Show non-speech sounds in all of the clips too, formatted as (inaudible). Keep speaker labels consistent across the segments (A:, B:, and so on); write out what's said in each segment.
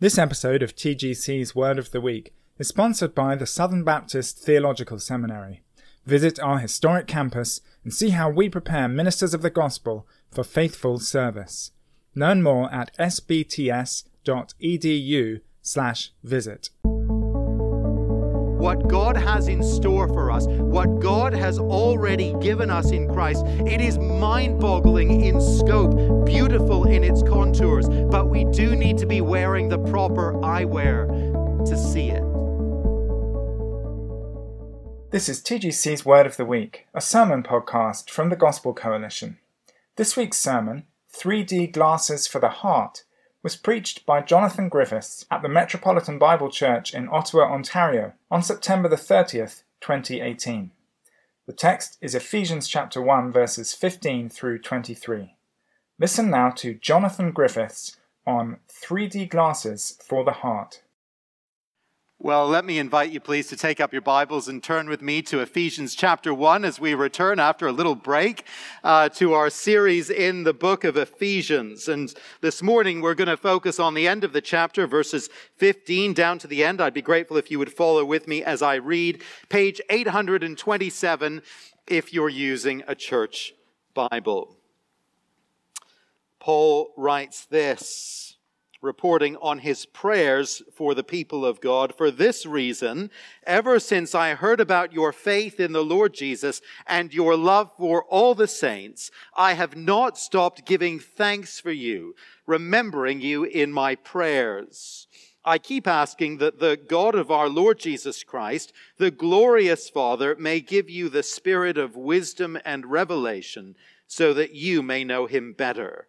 A: This episode of TGC's Word of the Week is sponsored by the Southern Baptist Theological Seminary. Visit our historic campus and see how we prepare ministers of the gospel for faithful service. Learn more at sbts.edu/visit
B: what God has in store for us, what God has already given us in Christ. It is mind boggling in scope, beautiful in its contours, but we do need to be wearing the proper eyewear to see it.
A: This is TGC's Word of the Week, a sermon podcast from the Gospel Coalition. This week's sermon, 3D Glasses for the Heart, was preached by Jonathan Griffiths at the Metropolitan Bible Church in Ottawa, Ontario, on September the 30th, 2018. The text is Ephesians chapter 1 verses 15 through 23. Listen now to Jonathan Griffiths on 3D glasses for the heart.
B: Well, let me invite you, please, to take up your Bibles and turn with me to Ephesians chapter 1 as we return after a little break uh, to our series in the book of Ephesians. And this morning we're going to focus on the end of the chapter, verses 15 down to the end. I'd be grateful if you would follow with me as I read page 827 if you're using a church Bible. Paul writes this reporting on his prayers for the people of God. For this reason, ever since I heard about your faith in the Lord Jesus and your love for all the saints, I have not stopped giving thanks for you, remembering you in my prayers. I keep asking that the God of our Lord Jesus Christ, the glorious Father, may give you the spirit of wisdom and revelation so that you may know him better.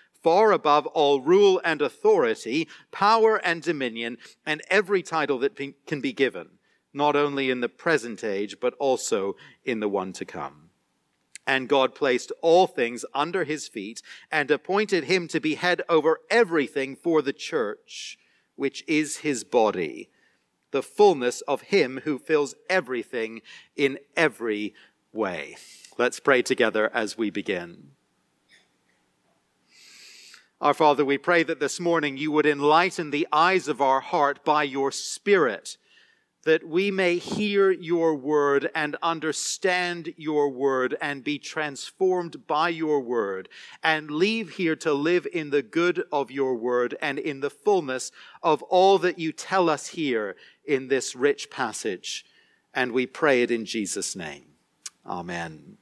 B: far above all rule and authority, power and dominion, and every title that can be given, not only in the present age, but also in the one to come. And God placed all things under his feet and appointed him to be head over everything for the church, which is his body, the fullness of him who fills everything in every way. Let's pray together as we begin. Our Father, we pray that this morning you would enlighten the eyes of our heart by your Spirit, that we may hear your word and understand your word and be transformed by your word and leave here to live in the good of your word and in the fullness of all that you tell us here in this rich passage. And we pray it in Jesus' name. Amen.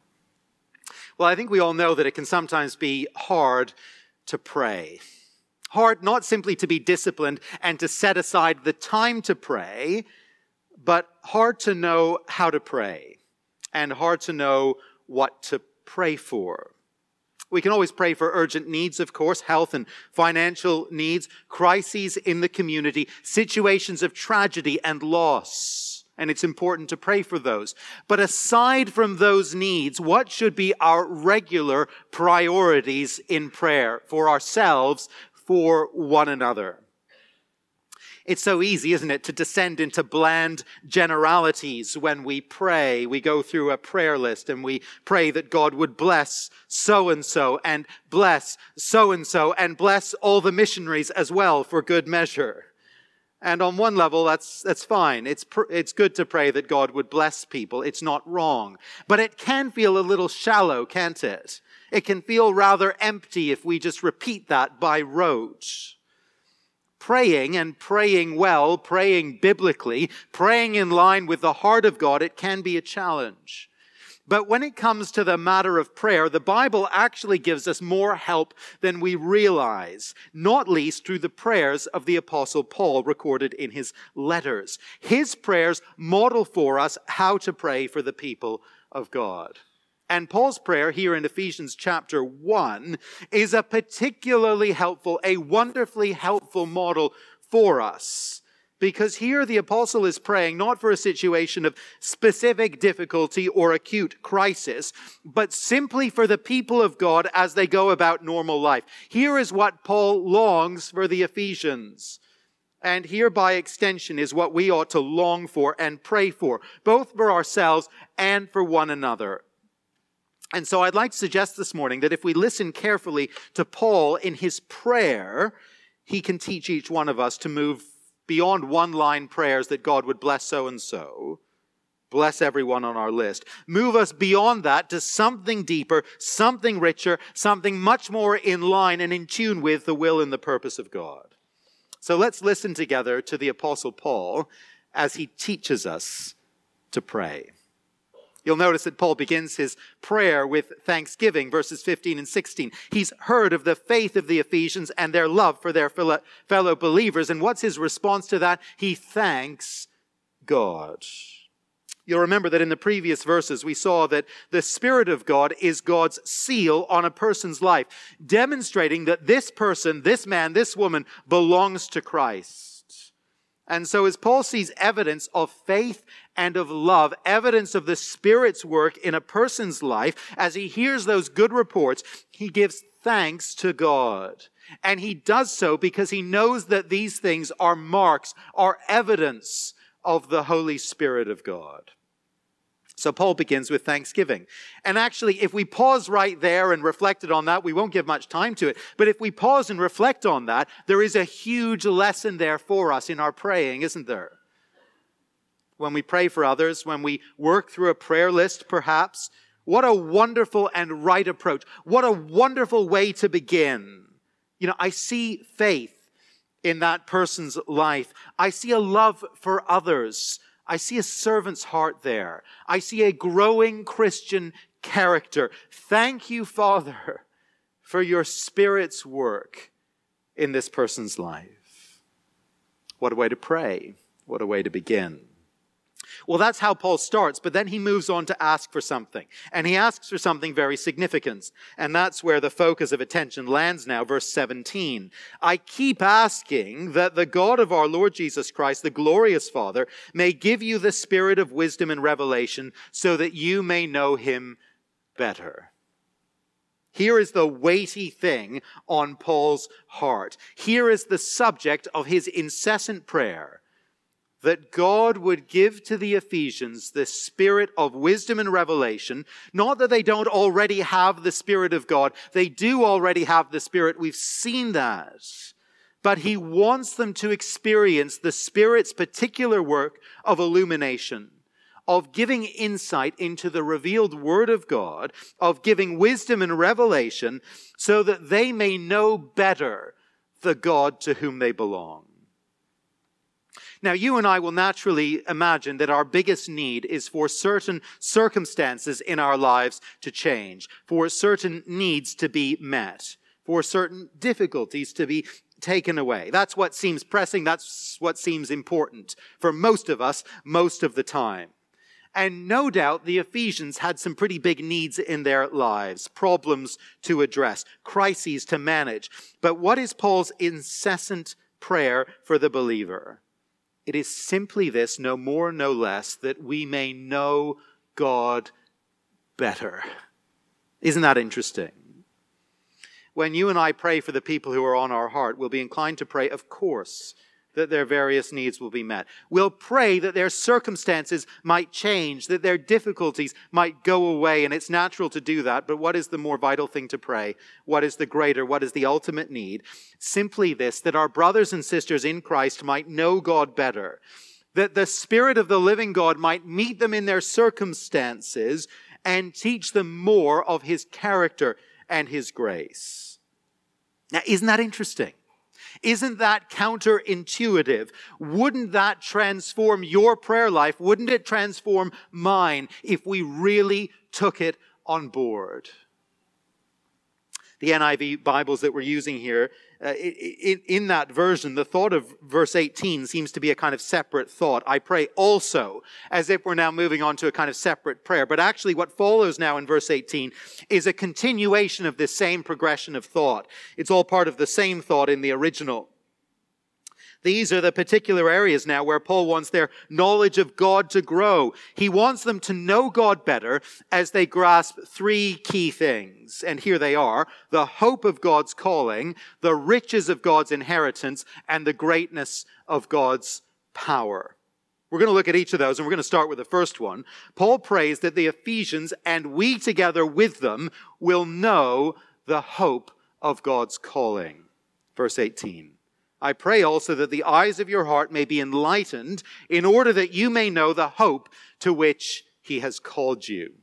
B: Well, I think we all know that it can sometimes be hard to pray. Hard not simply to be disciplined and to set aside the time to pray, but hard to know how to pray and hard to know what to pray for. We can always pray for urgent needs, of course, health and financial needs, crises in the community, situations of tragedy and loss and it's important to pray for those. But aside from those needs, what should be our regular priorities in prayer for ourselves, for one another? It's so easy, isn't it, to descend into bland generalities when we pray. We go through a prayer list and we pray that God would bless so and so and bless so and so and bless all the missionaries as well for good measure. And on one level, that's, that's fine. It's, pr- it's good to pray that God would bless people. It's not wrong. But it can feel a little shallow, can't it? It can feel rather empty if we just repeat that by rote. Praying and praying well, praying biblically, praying in line with the heart of God, it can be a challenge. But when it comes to the matter of prayer, the Bible actually gives us more help than we realize, not least through the prayers of the apostle Paul recorded in his letters. His prayers model for us how to pray for the people of God. And Paul's prayer here in Ephesians chapter 1 is a particularly helpful, a wonderfully helpful model for us Because here the apostle is praying not for a situation of specific difficulty or acute crisis, but simply for the people of God as they go about normal life. Here is what Paul longs for the Ephesians. And here, by extension, is what we ought to long for and pray for, both for ourselves and for one another. And so I'd like to suggest this morning that if we listen carefully to Paul in his prayer, he can teach each one of us to move beyond one line prayers that God would bless so and so, bless everyone on our list. Move us beyond that to something deeper, something richer, something much more in line and in tune with the will and the purpose of God. So let's listen together to the Apostle Paul as he teaches us to pray. You'll notice that Paul begins his prayer with thanksgiving, verses 15 and 16. He's heard of the faith of the Ephesians and their love for their fellow believers. And what's his response to that? He thanks God. You'll remember that in the previous verses, we saw that the Spirit of God is God's seal on a person's life, demonstrating that this person, this man, this woman belongs to Christ. And so, as Paul sees evidence of faith and of love, evidence of the Spirit's work in a person's life, as he hears those good reports, he gives thanks to God. And he does so because he knows that these things are marks, are evidence of the Holy Spirit of God. So Paul begins with thanksgiving. And actually, if we pause right there and reflected on that, we won't give much time to it. But if we pause and reflect on that, there is a huge lesson there for us in our praying, isn't there? When we pray for others, when we work through a prayer list, perhaps, what a wonderful and right approach. What a wonderful way to begin. You know, I see faith in that person's life. I see a love for others. I see a servant's heart there. I see a growing Christian character. Thank you, Father, for your Spirit's work in this person's life. What a way to pray. What a way to begin. Well, that's how Paul starts, but then he moves on to ask for something. And he asks for something very significant. And that's where the focus of attention lands now, verse 17. I keep asking that the God of our Lord Jesus Christ, the glorious Father, may give you the spirit of wisdom and revelation so that you may know him better. Here is the weighty thing on Paul's heart. Here is the subject of his incessant prayer that God would give to the Ephesians the spirit of wisdom and revelation. Not that they don't already have the Spirit of God. They do already have the Spirit. We've seen that. But he wants them to experience the Spirit's particular work of illumination, of giving insight into the revealed Word of God, of giving wisdom and revelation so that they may know better the God to whom they belong. Now, you and I will naturally imagine that our biggest need is for certain circumstances in our lives to change, for certain needs to be met, for certain difficulties to be taken away. That's what seems pressing. That's what seems important for most of us, most of the time. And no doubt the Ephesians had some pretty big needs in their lives, problems to address, crises to manage. But what is Paul's incessant prayer for the believer? It is simply this, no more, no less, that we may know God better. Isn't that interesting? When you and I pray for the people who are on our heart, we'll be inclined to pray, of course, that their various needs will be met. We'll pray that their circumstances might change, that their difficulties might go away, and it's natural to do that. But what is the more vital thing to pray? What is the greater? What is the ultimate need? Simply this that our brothers and sisters in Christ might know God better, that the Spirit of the living God might meet them in their circumstances and teach them more of His character and His grace. Now, isn't that interesting? Isn't that counterintuitive? Wouldn't that transform your prayer life? Wouldn't it transform mine if we really took it on board? The NIV Bibles that we're using here uh, in, in that version, the thought of verse 18 seems to be a kind of separate thought. I pray also, as if we're now moving on to a kind of separate prayer. But actually, what follows now in verse 18 is a continuation of this same progression of thought. It's all part of the same thought in the original. These are the particular areas now where Paul wants their knowledge of God to grow. He wants them to know God better as they grasp three key things. And here they are. The hope of God's calling, the riches of God's inheritance, and the greatness of God's power. We're going to look at each of those and we're going to start with the first one. Paul prays that the Ephesians and we together with them will know the hope of God's calling. Verse 18. I pray also that the eyes of your heart may be enlightened in order that you may know the hope to which he has called you.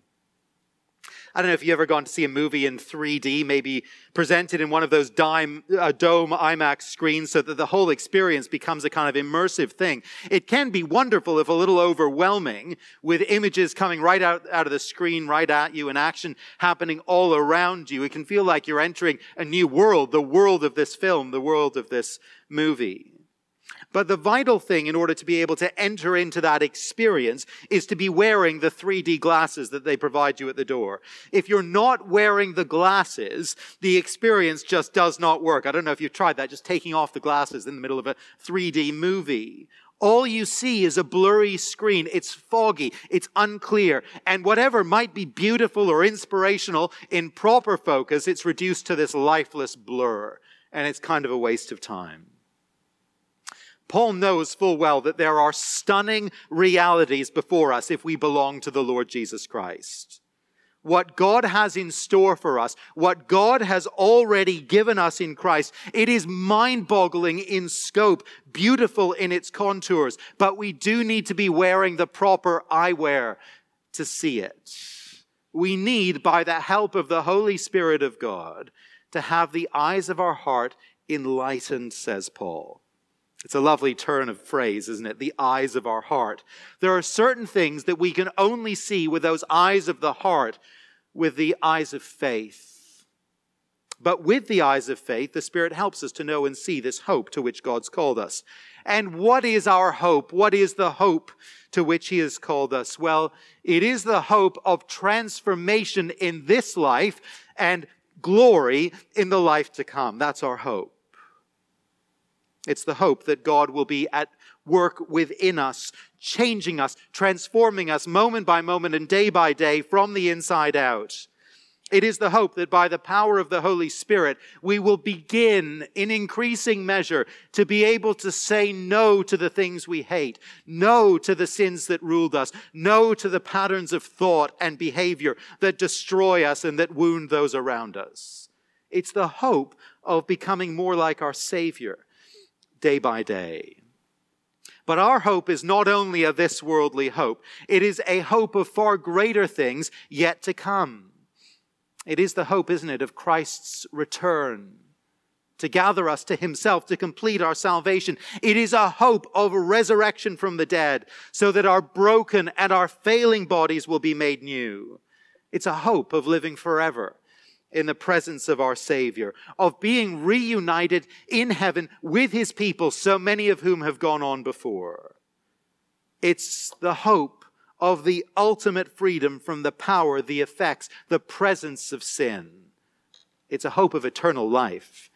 B: I don't know if you've ever gone to see a movie in 3D, maybe presented in one of those dime, uh, dome IMAX screens so that the whole experience becomes a kind of immersive thing. It can be wonderful if a little overwhelming with images coming right out, out of the screen, right at you and action happening all around you. It can feel like you're entering a new world, the world of this film, the world of this movie. But the vital thing in order to be able to enter into that experience is to be wearing the 3D glasses that they provide you at the door. If you're not wearing the glasses, the experience just does not work. I don't know if you've tried that, just taking off the glasses in the middle of a 3D movie. All you see is a blurry screen. It's foggy. It's unclear. And whatever might be beautiful or inspirational in proper focus, it's reduced to this lifeless blur. And it's kind of a waste of time. Paul knows full well that there are stunning realities before us if we belong to the Lord Jesus Christ. What God has in store for us, what God has already given us in Christ, it is mind boggling in scope, beautiful in its contours, but we do need to be wearing the proper eyewear to see it. We need, by the help of the Holy Spirit of God, to have the eyes of our heart enlightened, says Paul. It's a lovely turn of phrase, isn't it? The eyes of our heart. There are certain things that we can only see with those eyes of the heart, with the eyes of faith. But with the eyes of faith, the Spirit helps us to know and see this hope to which God's called us. And what is our hope? What is the hope to which He has called us? Well, it is the hope of transformation in this life and glory in the life to come. That's our hope. It's the hope that God will be at work within us, changing us, transforming us moment by moment and day by day from the inside out. It is the hope that by the power of the Holy Spirit, we will begin in increasing measure to be able to say no to the things we hate, no to the sins that ruled us, no to the patterns of thought and behavior that destroy us and that wound those around us. It's the hope of becoming more like our Savior day by day. But our hope is not only a this worldly hope, it is a hope of far greater things yet to come. It is the hope, isn't it, of Christ's return to gather us to himself to complete our salvation. It is a hope of resurrection from the dead so that our broken and our failing bodies will be made new. It's a hope of living forever in the presence of our Savior, of being reunited in heaven with His people, so many of whom have gone on before. It's the hope of the ultimate freedom from the power, the effects, the presence of sin. It's a hope of eternal life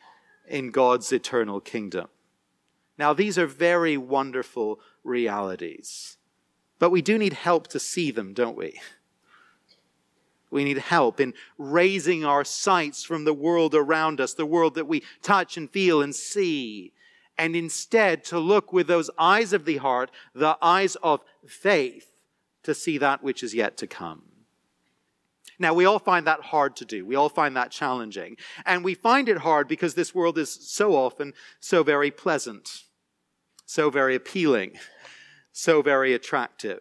B: in God's eternal kingdom. Now, these are very wonderful realities, but we do need help to see them, don't we? (laughs) We need help in raising our sights from the world around us, the world that we touch and feel and see, and instead to look with those eyes of the heart, the eyes of faith, to see that which is yet to come. Now, we all find that hard to do. We all find that challenging. And we find it hard because this world is so often so very pleasant, so very appealing, so very attractive.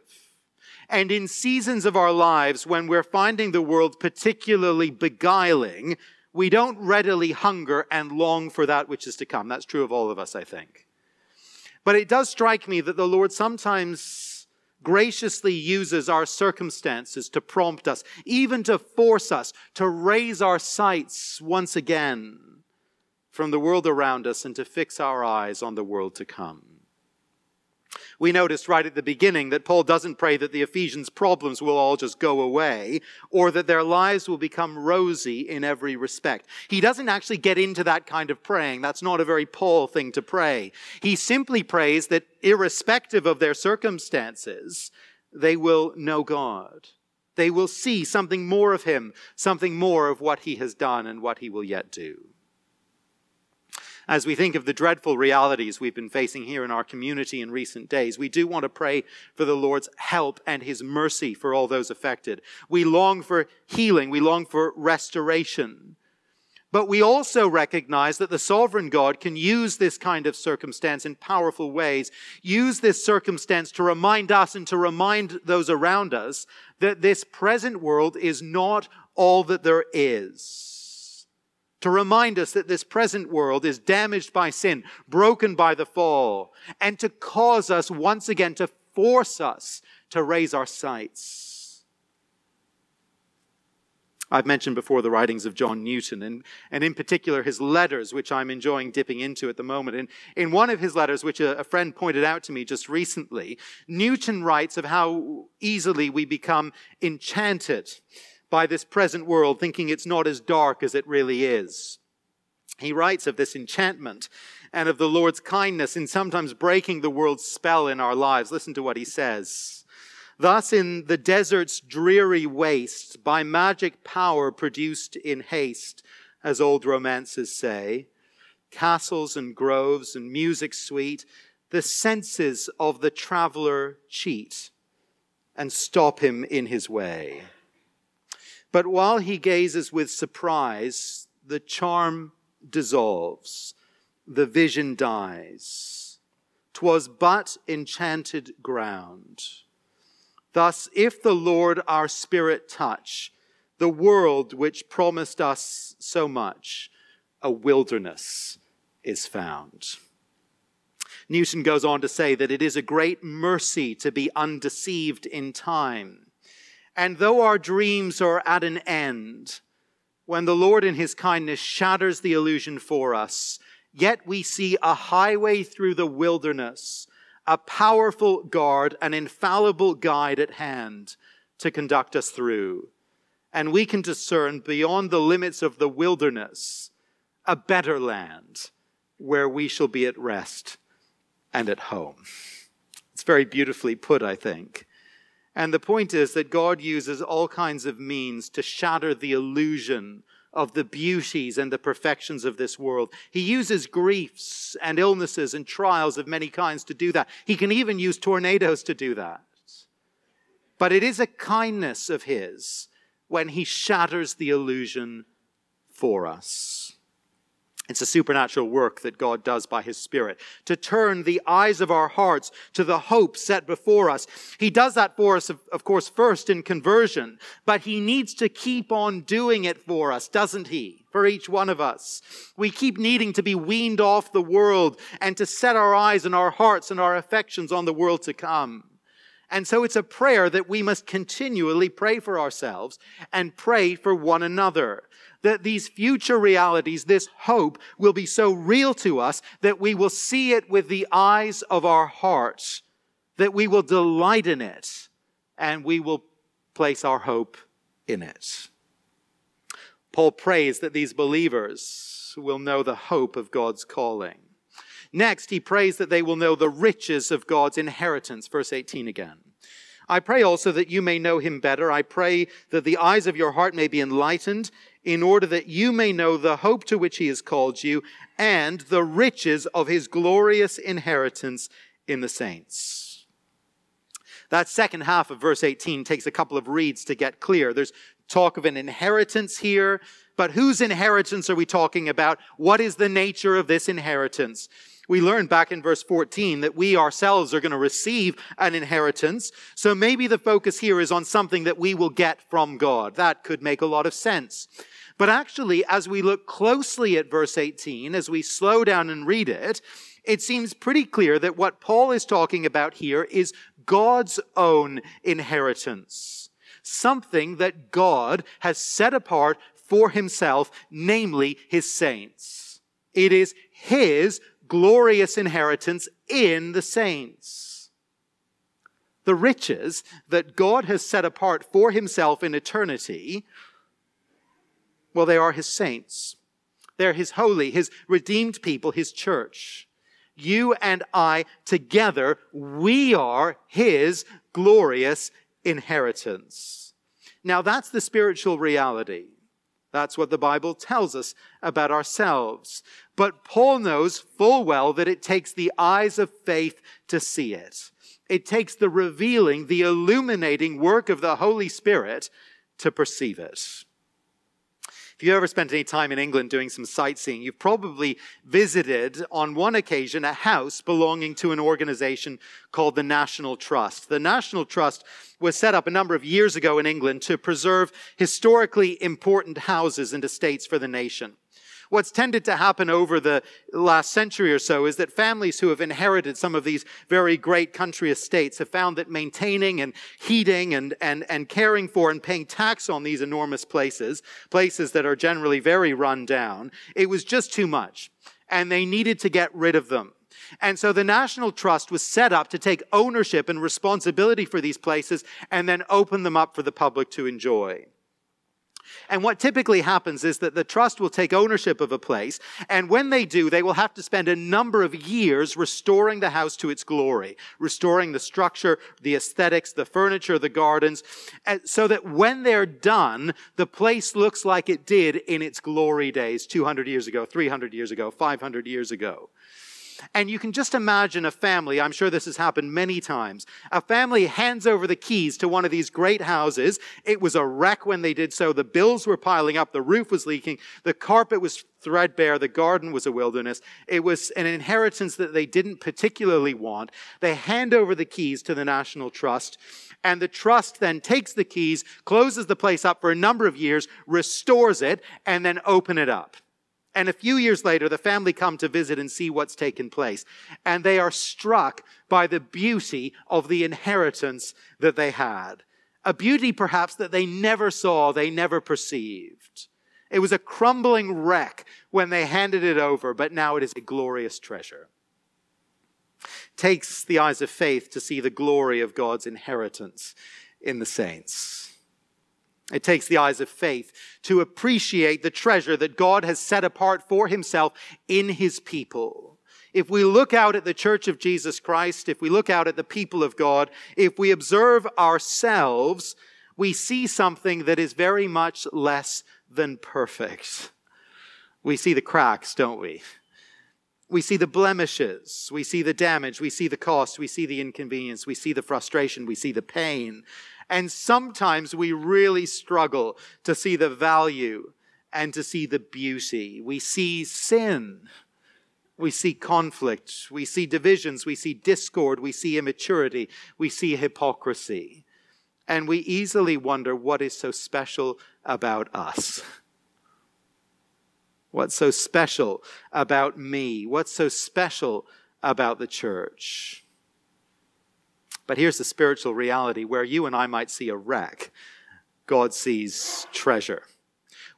B: And in seasons of our lives when we're finding the world particularly beguiling, we don't readily hunger and long for that which is to come. That's true of all of us, I think. But it does strike me that the Lord sometimes graciously uses our circumstances to prompt us, even to force us to raise our sights once again from the world around us and to fix our eyes on the world to come. We noticed right at the beginning that Paul doesn't pray that the Ephesians' problems will all just go away or that their lives will become rosy in every respect. He doesn't actually get into that kind of praying. That's not a very Paul thing to pray. He simply prays that irrespective of their circumstances, they will know God. They will see something more of Him, something more of what He has done and what He will yet do as we think of the dreadful realities we've been facing here in our community in recent days, we do want to pray for the Lord's help and his mercy for all those affected. We long for healing. We long for restoration. But we also recognize that the sovereign God can use this kind of circumstance in powerful ways, use this circumstance to remind us and to remind those around us that this present world is not all that there is to remind us that this present world is damaged by sin, broken by the fall, and to cause us once again to force us to raise our sights. I've mentioned before the writings of John Newton, and, and in particular his letters, which I'm enjoying dipping into at the moment. And in one of his letters, which a, a friend pointed out to me just recently, Newton writes of how easily we become enchanted by this present world, thinking it's not as dark as it really is. He writes of this enchantment and of the Lord's kindness in sometimes breaking the world's spell in our lives. Listen to what he says. Thus, in the desert's dreary waste, by magic power produced in haste, as old romances say, castles and groves and music sweet, the senses of the traveler cheat and stop him in his way. But while he gazes with surprise, the charm dissolves, the vision dies. 'Twas but enchanted ground. Thus, if the Lord our spirit touch, the world which promised us so much, a wilderness is found. Newton goes on to say that it is a great mercy to be undeceived in time and though our dreams are at an end, when the Lord in his kindness shatters the illusion for us, yet we see a highway through the wilderness, a powerful guard, an infallible guide at hand to conduct us through. And we can discern beyond the limits of the wilderness a better land where we shall be at rest and at home. It's very beautifully put, I think. And the point is that God uses all kinds of means to shatter the illusion of the beauties and the perfections of this world. He uses griefs and illnesses and trials of many kinds to do that. He can even use tornadoes to do that. But it is a kindness of His when He shatters the illusion for us. It's a supernatural work that God does by His Spirit to turn the eyes of our hearts to the hope set before us. He does that for us, of, course, first in conversion, but He needs to keep on doing it for us, doesn't He? For each one of us. We keep needing to be weaned off the world and to set our eyes and our hearts and our affections on the world to come. And so it's a prayer that we must continually pray for ourselves and pray for one another that these future realities, this hope will be so real to us that we will see it with the eyes of our hearts, that we will delight in it, and we will place our hope in it. Paul prays that these believers will know the hope of God's calling. Next, he prays that they will know the riches of God's inheritance. Verse 18 again. I pray also that you may know him better. I pray that the eyes of your heart may be enlightened in order that you may know the hope to which he has called you and the riches of his glorious inheritance in the saints. That second half of verse 18 takes a couple of reads to get clear. There's talk of an inheritance here, but whose inheritance are we talking about? What is the nature of this inheritance? We learned back in verse 14 that we ourselves are going to receive an inheritance. So maybe the focus here is on something that we will get from God. That could make a lot of sense. But actually, as we look closely at verse 18, as we slow down and read it, it seems pretty clear that what Paul is talking about here is God's own inheritance. Something that God has set apart for himself, namely his saints. It is his glorious inheritance in the saints. the riches that God has set apart for himself in eternity, well, they are his saints. They're his holy, his redeemed people, his church. You and I together, we are his glorious inheritance. Now that's the spiritual reality. That's what the Bible tells us about ourselves. But Paul knows full well that it takes the eyes of faith to see it. It takes the revealing, the illuminating work of the Holy Spirit to perceive it. If you ever spent any time in England doing some sightseeing, you've probably visited on one occasion a house belonging to an organization called the National Trust. The National Trust was set up a number of years ago in England to preserve historically important houses and estates for the nation. What's tended to happen over the last century or so is that families who have inherited some of these very great country estates have found that maintaining and heating and, and, and caring for and paying tax on these enormous places, places that are generally very run down, it was just too much. And they needed to get rid of them. And so the National Trust was set up to take ownership and responsibility for these places and then open them up for the public to enjoy. And what typically happens is that the trust will take ownership of a place, and when they do, they will have to spend a number of years restoring the house to its glory, restoring the structure, the aesthetics, the furniture, the gardens, eh, so that when they're done, the place looks like it did in its glory days 200 years ago, 300 years ago, 500 years ago. And you can just imagine a family, I'm sure this has happened many times. A family hands over the keys to one of these great houses. It was a wreck when they did so. The bills were piling up. The roof was leaking. The carpet was threadbare. The garden was a wilderness. It was an inheritance that they didn't particularly want. They hand over the keys to the National Trust. And the trust then takes the keys, closes the place up for a number of years, restores it, and then open it up. And a few years later, the family come to visit and see what's taken place. And they are struck by the beauty of the inheritance that they had. A beauty perhaps that they never saw, they never perceived. It was a crumbling wreck when they handed it over, but now it is a glorious treasure. takes the eyes of faith to see the glory of God's inheritance in the saints. It takes the eyes of faith to appreciate the treasure that God has set apart for himself in his people. If we look out at the church of Jesus Christ, if we look out at the people of God, if we observe ourselves, we see something that is very much less than perfect. We see the cracks, don't we? We see the blemishes. We see the damage. We see the cost. We see the inconvenience. We see the frustration. We see the pain. And sometimes we really struggle to see the value and to see the beauty. We see sin. We see conflict. We see divisions. We see discord. We see immaturity. We see hypocrisy. And we easily wonder what is so special about us. What's so special about me? What's so special about the church? But here's the spiritual reality where you and I might see a wreck, God sees treasure.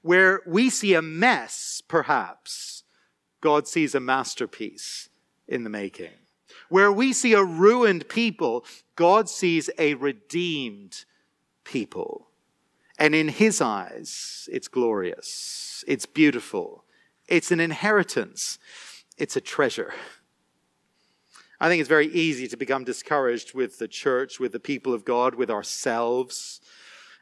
B: Where we see a mess, perhaps, God sees a masterpiece in the making. Where we see a ruined people, God sees a redeemed people. And in his eyes, it's glorious, it's beautiful, it's an inheritance, it's a treasure. I think it's very easy to become discouraged with the church, with the people of God, with ourselves.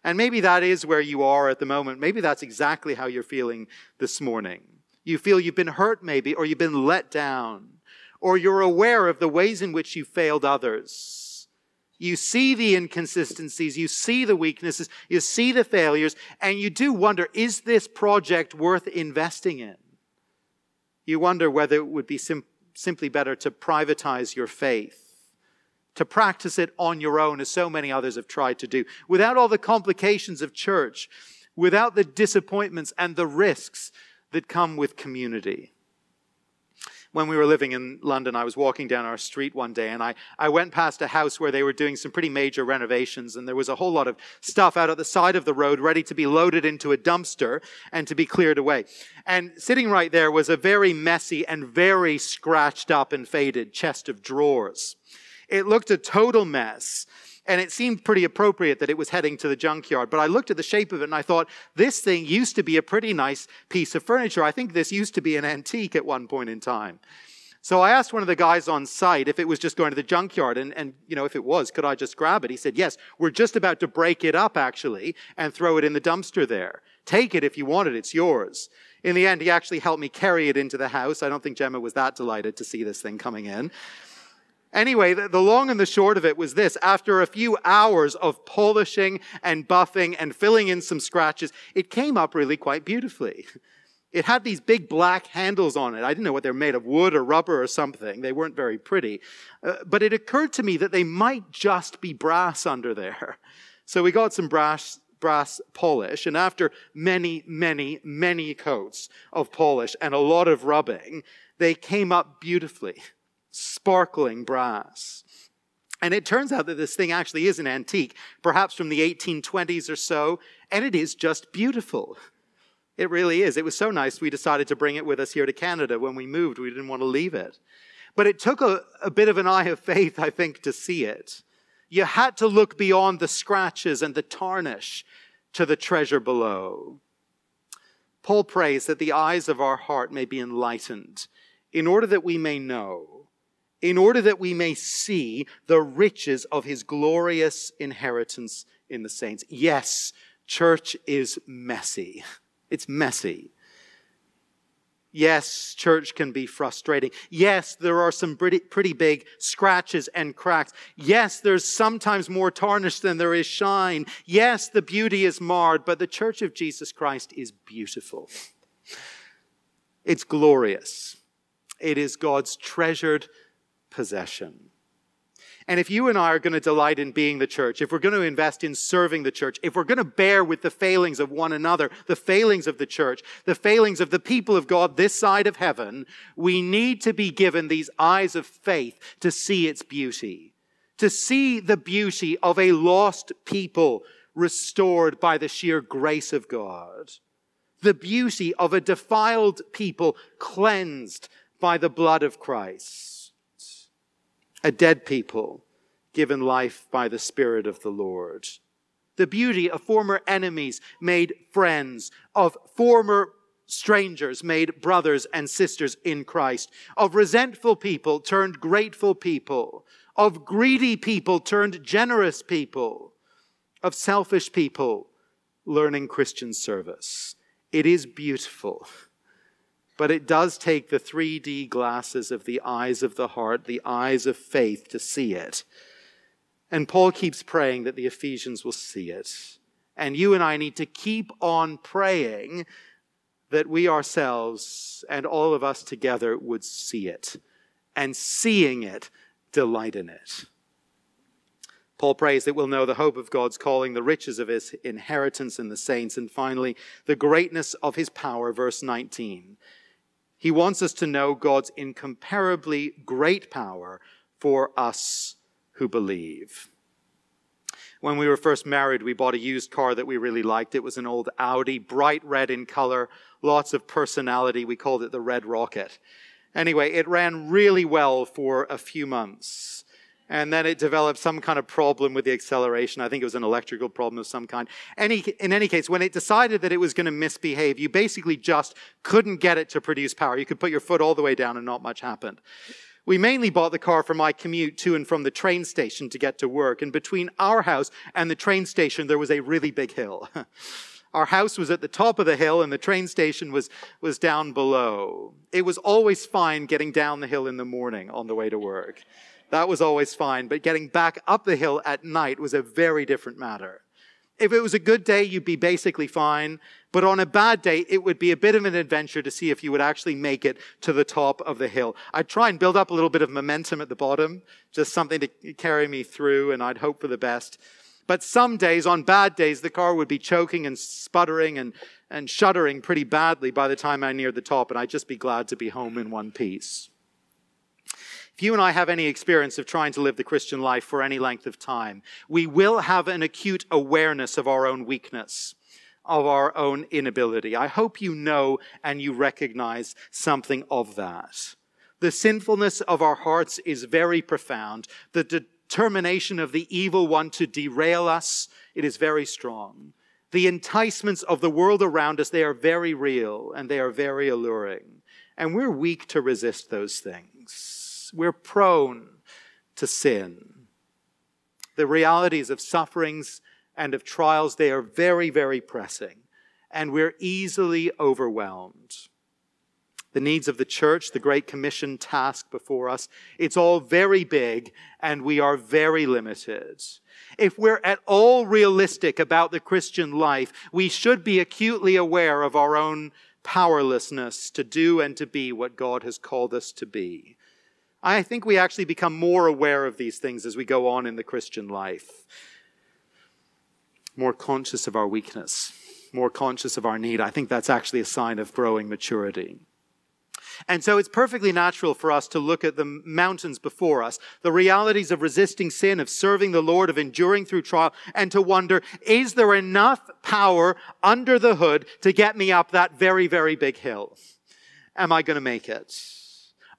B: And maybe that is where you are at the moment. Maybe that's exactly how you're feeling this morning. You feel you've been hurt, maybe, or you've been let down, or you're aware of the ways in which you failed others. You see the inconsistencies, you see the weaknesses, you see the failures, and you do wonder is this project worth investing in? You wonder whether it would be simple simply better to privatize your faith, to practice it on your own, as so many others have tried to do, without all the complications of church, without the disappointments and the risks that come with community when we were living in London, I was walking down our street one day and I, I went past a house where they were doing some pretty major renovations and there was a whole lot of stuff out at the side of the road ready to be loaded into a dumpster and to be cleared away. And sitting right there was a very messy and very scratched up and faded chest of drawers. It looked a total mess. And it seemed pretty appropriate that it was heading to the junkyard. But I looked at the shape of it and I thought, this thing used to be a pretty nice piece of furniture. I think this used to be an antique at one point in time. So I asked one of the guys on site if it was just going to the junkyard, and, and you know, if it was, could I just grab it? He said, Yes, we're just about to break it up actually and throw it in the dumpster there. Take it if you want it, it's yours. In the end, he actually helped me carry it into the house. I don't think Gemma was that delighted to see this thing coming in. Anyway, the, the, long and the short of it was this. After a few hours of polishing and buffing and filling in some scratches, it came up really quite beautifully. (laughs) It had these big black handles on it. I didn't know what they're made of, wood or rubber or something. They weren't very pretty. Uh, but it occurred to me that they might just be brass under there. (laughs) So we got some brass, brass polish, and after many, many, many coats of polish and a lot of rubbing, they came up beautifully (laughs) sparkling brass. And it turns out that this thing actually is an antique, perhaps from the 1820s or so, and it is just beautiful. It really is. It was so nice we decided to bring it with us here to Canada when we moved. We didn't want to leave it. But it took a, a bit of an eye of faith, I think, to see it. You had to look beyond the scratches and the tarnish to the treasure below. Paul prays that the eyes of our heart may be enlightened in order that we may know in order that we may see the riches of his glorious inheritance in the saints. Yes, church is messy. (laughs) It's messy. Yes, church can be frustrating. Yes, there are some pretty, pretty, big scratches and cracks. Yes, there's sometimes more tarnish than there is shine. Yes, the beauty is marred, but the church of Jesus Christ is beautiful. It's glorious. It is God's treasured possession. And if you and I are going to delight in being the church, if we're going to invest in serving the church, if we're going to bear with the failings of one another, the failings of the church, the failings of the people of God this side of heaven, we need to be given these eyes of faith to see its beauty, to see the beauty of a lost people restored by the sheer grace of God, the beauty of a defiled people cleansed by the blood of Christ a dead people given life by the Spirit of the Lord. The beauty of former enemies made friends, of former strangers made brothers and sisters in Christ, of resentful people turned grateful people, of greedy people turned generous people, of selfish people learning Christian service. It is beautiful. (laughs) But it does take the 3D glasses of the eyes of the heart, the eyes of faith, to see it. And Paul keeps praying that the Ephesians will see it. And you and I need to keep on praying that we ourselves and all of us together would see it. And seeing it, delight in it. Paul prays that we'll know the hope of God's calling, the riches of his inheritance in the saints, and finally, the greatness of his power, verse 19. He wants us to know God's incomparably great power for us who believe. When we were first married, we bought a used car that we really liked. It was an old Audi, bright red in color, lots of personality. We called it the Red Rocket. Anyway, it ran really well for a few months and then it developed some kind of problem with the acceleration. I think it was an electrical problem of some kind. Any, in any case, when it decided that it was going to misbehave, you basically just couldn't get it to produce power. You could put your foot all the way down and not much happened. We mainly bought the car for my commute to and from the train station to get to work. And between our house and the train station, there was a really big hill. (laughs) Our house was at the top of the hill and the train station was, was down below. It was always fine getting down the hill in the morning on the way to work. That was always fine. But getting back up the hill at night was a very different matter. If it was a good day, you'd be basically fine. But on a bad day, it would be a bit of an adventure to see if you would actually make it to the top of the hill. I'd try and build up a little bit of momentum at the bottom, just something to carry me through, and I'd hope for the best. But some days, on bad days, the car would be choking and sputtering and, and shuddering pretty badly by the time I neared the top, and I'd just be glad to be home in one piece. If you and I have any experience of trying to live the Christian life for any length of time, we will have an acute awareness of our own weakness, of our own inability. I hope you know and you recognize something of that. The sinfulness of our hearts is very profound. The, determination of the evil one to derail us, it is very strong. The enticements of the world around us, they are very real and they are very alluring. And we're weak to resist those things. We're prone to sin. The realities of sufferings and of trials, they are very, very pressing. And we're easily overwhelmed the needs of the church, the Great Commission task before us. It's all very big and we are very limited. If we're at all realistic about the Christian life, we should be acutely aware of our own powerlessness to do and to be what God has called us to be. I think we actually become more aware of these things as we go on in the Christian life. More conscious of our weakness, more conscious of our need. I think that's actually a sign of growing maturity. And so it's perfectly natural for us to look at the mountains before us, the realities of resisting sin, of serving the Lord, of enduring through trial, and to wonder, is there enough power under the hood to get me up that very, very big hill? Am I going to make it?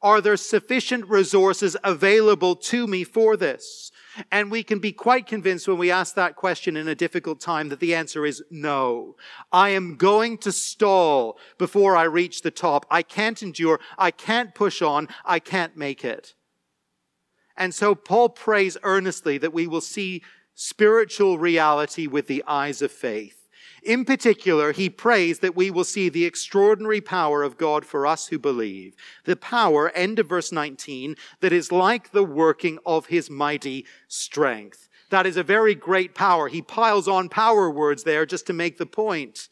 B: Are there sufficient resources available to me for this? And we can be quite convinced when we ask that question in a difficult time that the answer is no. I am going to stall before I reach the top. I can't endure. I can't push on. I can't make it. And so Paul prays earnestly that we will see spiritual reality with the eyes of faith. In particular, he prays that we will see the extraordinary power of God for us who believe. The power, end of verse 19, that is like the working of his mighty strength. That is a very great power. He piles on power words there just to make the point.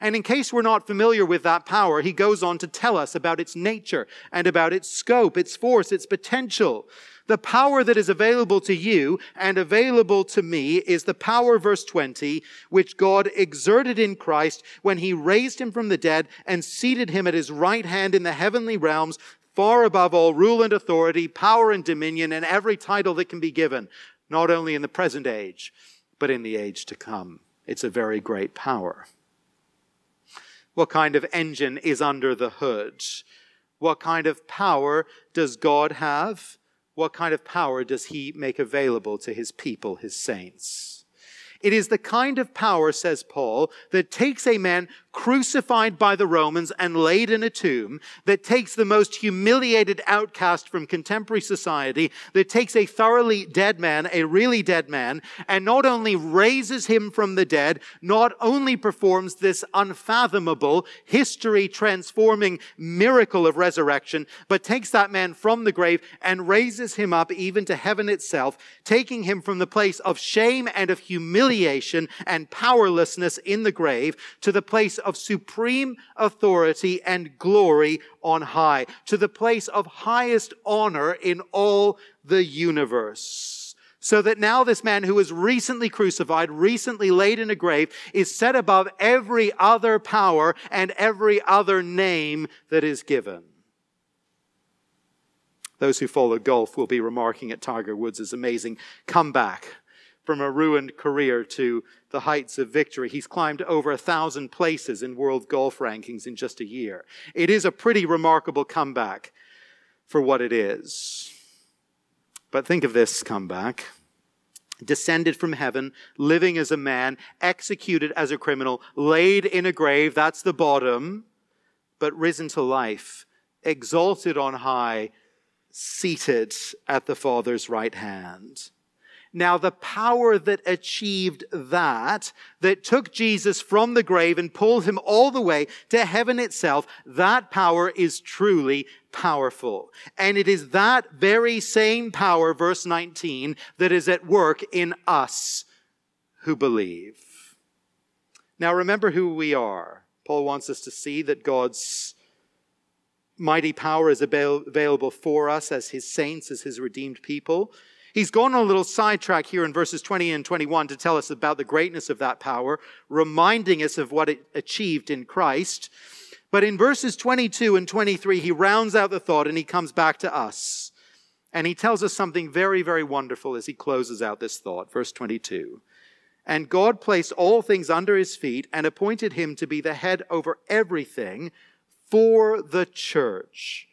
B: And in case we're not familiar with that power, he goes on to tell us about its nature and about its scope, its force, its potential. The power that is available to you and available to me is the power, verse 20, which God exerted in Christ when he raised him from the dead and seated him at his right hand in the heavenly realms, far above all rule and authority, power and dominion, and every title that can be given, not only in the present age, but in the age to come. It's a very great power. What kind of engine is under the hood? What kind of power does God have? What kind of power does he make available to his people, his saints? It is the kind of power, says Paul, that takes a man crucified by the Romans and laid in a tomb, that takes the most humiliated outcast from contemporary society, that takes a thoroughly dead man, a really dead man, and not only raises him from the dead, not only performs this unfathomable, history transforming miracle of resurrection, but takes that man from the grave and raises him up even to heaven itself, taking him from the place of shame and of humiliation and powerlessness in the grave to the place of supreme authority and glory on high, to the place of highest honor in all the universe. So that now this man who was recently crucified, recently laid in a grave, is set above every other power and every other name that is given. Those who follow golf will be remarking at Tiger Woods' amazing comeback from a ruined career to the heights of victory. He's climbed over a thousand places in world golf rankings in just a year. It is a pretty remarkable comeback for what it is. But think of this comeback. Descended from heaven, living as a man, executed as a criminal, laid in a grave, that's the bottom, but risen to life, exalted on high, seated at the Father's right hand. Now, the power that achieved that, that took Jesus from the grave and pulled him all the way to heaven itself, that power is truly powerful. And it is that very same power, verse 19, that is at work in us who believe. Now, remember who we are. Paul wants us to see that God's mighty power is available for us as his saints, as his redeemed people. He's gone on a little sidetrack here in verses 20 and 21 to tell us about the greatness of that power, reminding us of what it achieved in Christ. But in verses 22 and 23, he rounds out the thought and he comes back to us. And he tells us something very, very wonderful as he closes out this thought. Verse 22. And God placed all things under his feet and appointed him to be the head over everything for the church,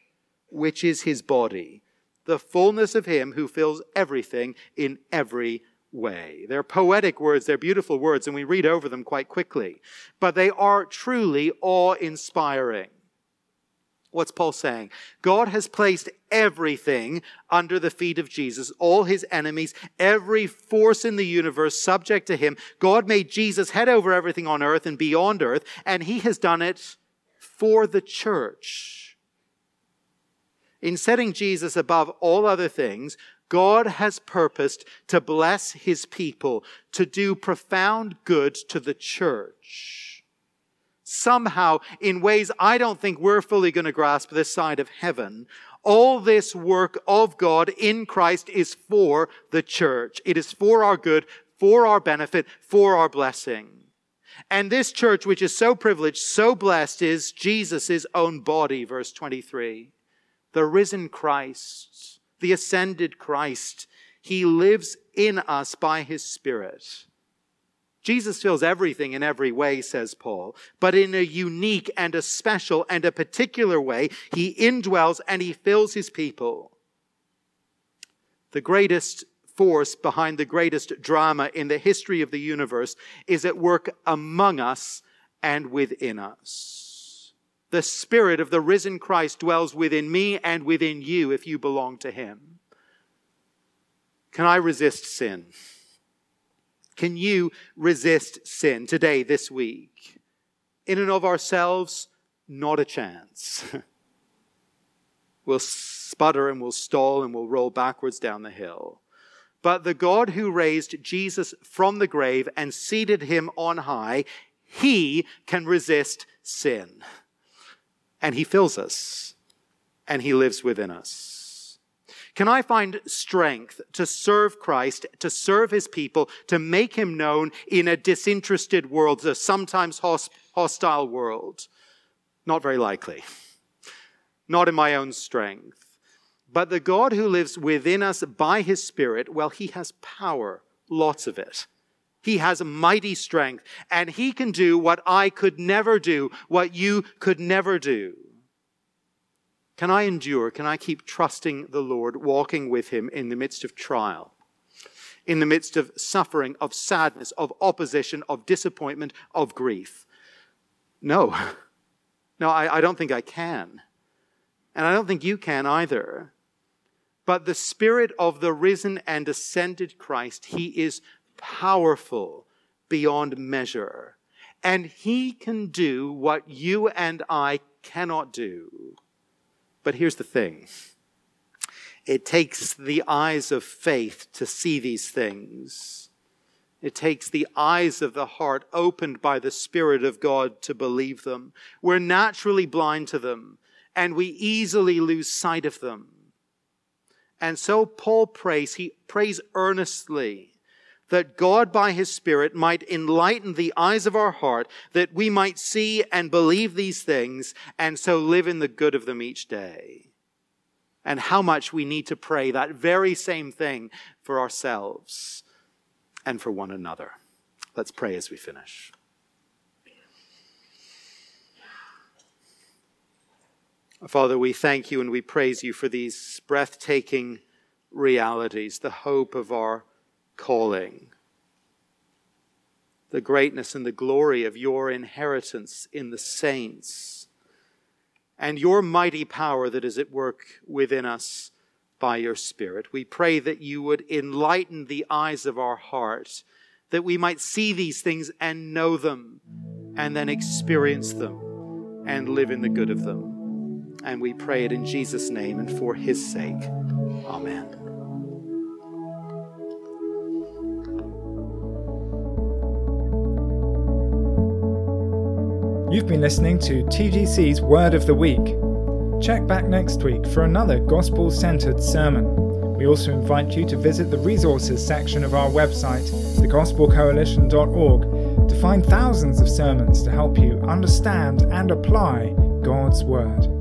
B: which is his body the fullness of Him who fills everything in every way. They're poetic words, they're beautiful words, and we read over them quite quickly. But they are truly awe inspiring. What's Paul saying? God has placed everything under the feet of Jesus, all his enemies, every force in the universe subject to him. God made Jesus head over everything on earth and beyond earth, and he has done it for the church. In setting Jesus above all other things, God has purposed to bless his people, to do profound good to the church. Somehow, in ways I don't think we're fully going to grasp this side of heaven, all this work of God in Christ is for the church. It is for our good, for our benefit, for our blessing. And this church, which is so privileged, so blessed, is Jesus' own body, verse 23. The risen Christ the ascended Christ. He lives in us by his Spirit. Jesus fills everything in every way, says Paul, but in a unique and a special and a particular way, he indwells and he fills his people. The greatest force behind the greatest drama in the history of the universe is at work among us and within us. The Spirit of the risen Christ dwells within me and within you if you belong to him. Can I resist sin? Can you resist sin today, this week? In and of ourselves, not a chance. (laughs) we'll sputter and we'll stall and we'll roll backwards down the hill. But the God who raised Jesus from the grave and seated him on high, he can resist sin. And he fills us and he lives within us. Can I find strength to serve Christ, to serve his people, to make him known in a disinterested world, a sometimes hostile world? Not very likely. Not in my own strength. But the God who lives within us by his Spirit, well, he has power, lots of it. He has mighty strength, and he can do what I could never do, what you could never do. Can I endure? Can I keep trusting the Lord, walking with Him in the midst of trial, in the midst of suffering, of sadness, of opposition, of disappointment, of grief? No. (laughs) No, I, I don't think I can. And I don't think you can either. But the Spirit of the risen and ascended Christ, He is powerful beyond measure. And He can do what you and I cannot do. But here's the thing it takes the eyes of faith to see these things. It takes the eyes of the heart opened by the Spirit of God to believe them. We're naturally blind to them, and we easily lose sight of them. And so Paul prays, he prays earnestly that God by his Spirit might enlighten the eyes of our heart, that we might see and believe these things, and so live in the good of them each day. And how much we need to pray that very same thing for ourselves and for one another. Let's pray as we finish. Father, we thank you and we praise you for these breathtaking realities, the hope of our calling, the greatness and the glory of your inheritance in the saints, and your mighty power that is at work within us by your Spirit. We pray that you would enlighten the eyes of our heart, that we might see these things and know them, and then experience them and live in the good of them. And we pray it in Jesus' name and for his sake. Amen.
A: You've been listening to TGC's Word of the Week. Check back next week for another gospel centered sermon. We also invite you to visit the resources section of our website, thegospelcoalition.org, to find thousands of sermons to help you understand and apply God's Word.